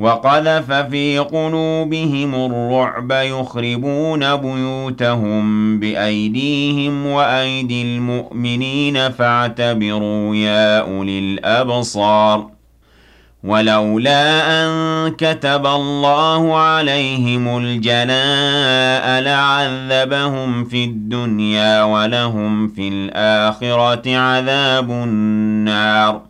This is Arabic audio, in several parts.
وقذف في قلوبهم الرعب يخربون بيوتهم بأيديهم وأيدي المؤمنين فاعتبروا يا أولي الأبصار ولولا أن كتب الله عليهم الجلاء لعذبهم في الدنيا ولهم في الآخرة عذاب النار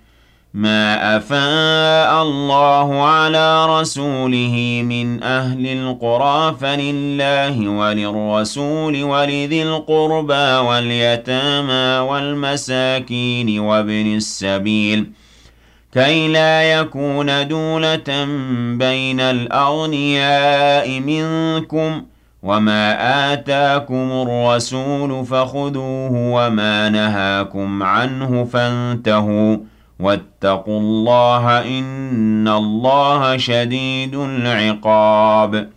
ما أفاء الله على رسوله من أهل القرى فلله وللرسول ولذي القربى واليتامى والمساكين وابن السبيل كي لا يكون دولة بين الأغنياء منكم وما آتاكم الرسول فخذوه وما نهاكم عنه فانتهوا واتقوا الله إن الله شديد العقاب.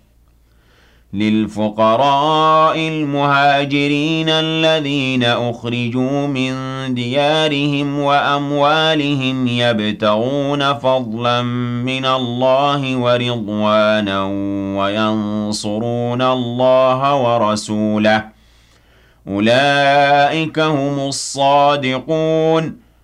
للفقراء المهاجرين الذين أخرجوا من ديارهم وأموالهم يبتغون فضلا من الله ورضوانا وينصرون الله ورسوله. أولئك هم الصادقون.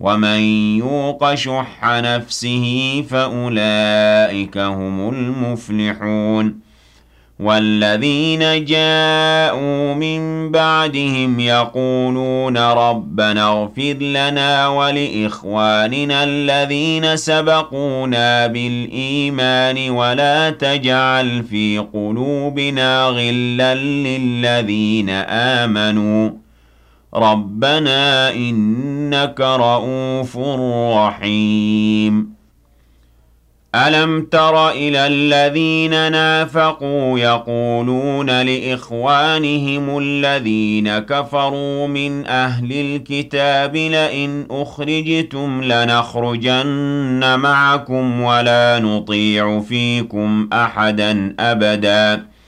ومن يوق شح نفسه فأولئك هم المفلحون والذين جاءوا من بعدهم يقولون ربنا اغفر لنا ولإخواننا الذين سبقونا بالإيمان ولا تجعل في قلوبنا غلا للذين آمنوا ربنا إنك رؤوف رحيم. ألم تر إلى الذين نافقوا يقولون لإخوانهم الذين كفروا من أهل الكتاب لئن أخرجتم لنخرجن معكم ولا نطيع فيكم أحدا أبداً.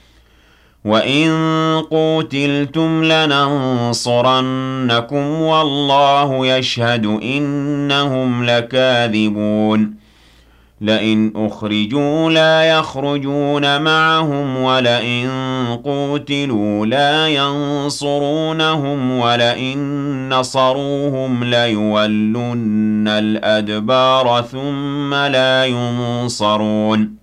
وَإِن قُوتِلْتُمْ لَنَنصُرَنَّكُمْ وَاللَّهُ يَشْهَدُ إِنَّهُمْ لَكَاذِبُونَ لئن أخرجوا لا يخرجون معهم ولئن قوتلوا لا ينصرونهم ولئن نصروهم ليولن الأدبار ثم لا ينصرون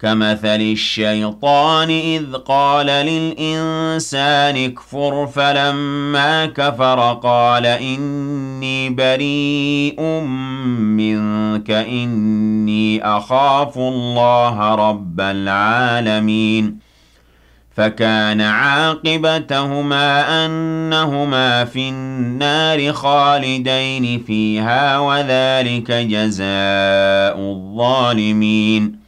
كمثل الشيطان إذ قال للإنسان اكفر فلما كفر قال إني بريء منك إني أخاف الله رب العالمين. فكان عاقبتهما أنهما في النار خالدين فيها وذلك جزاء الظالمين.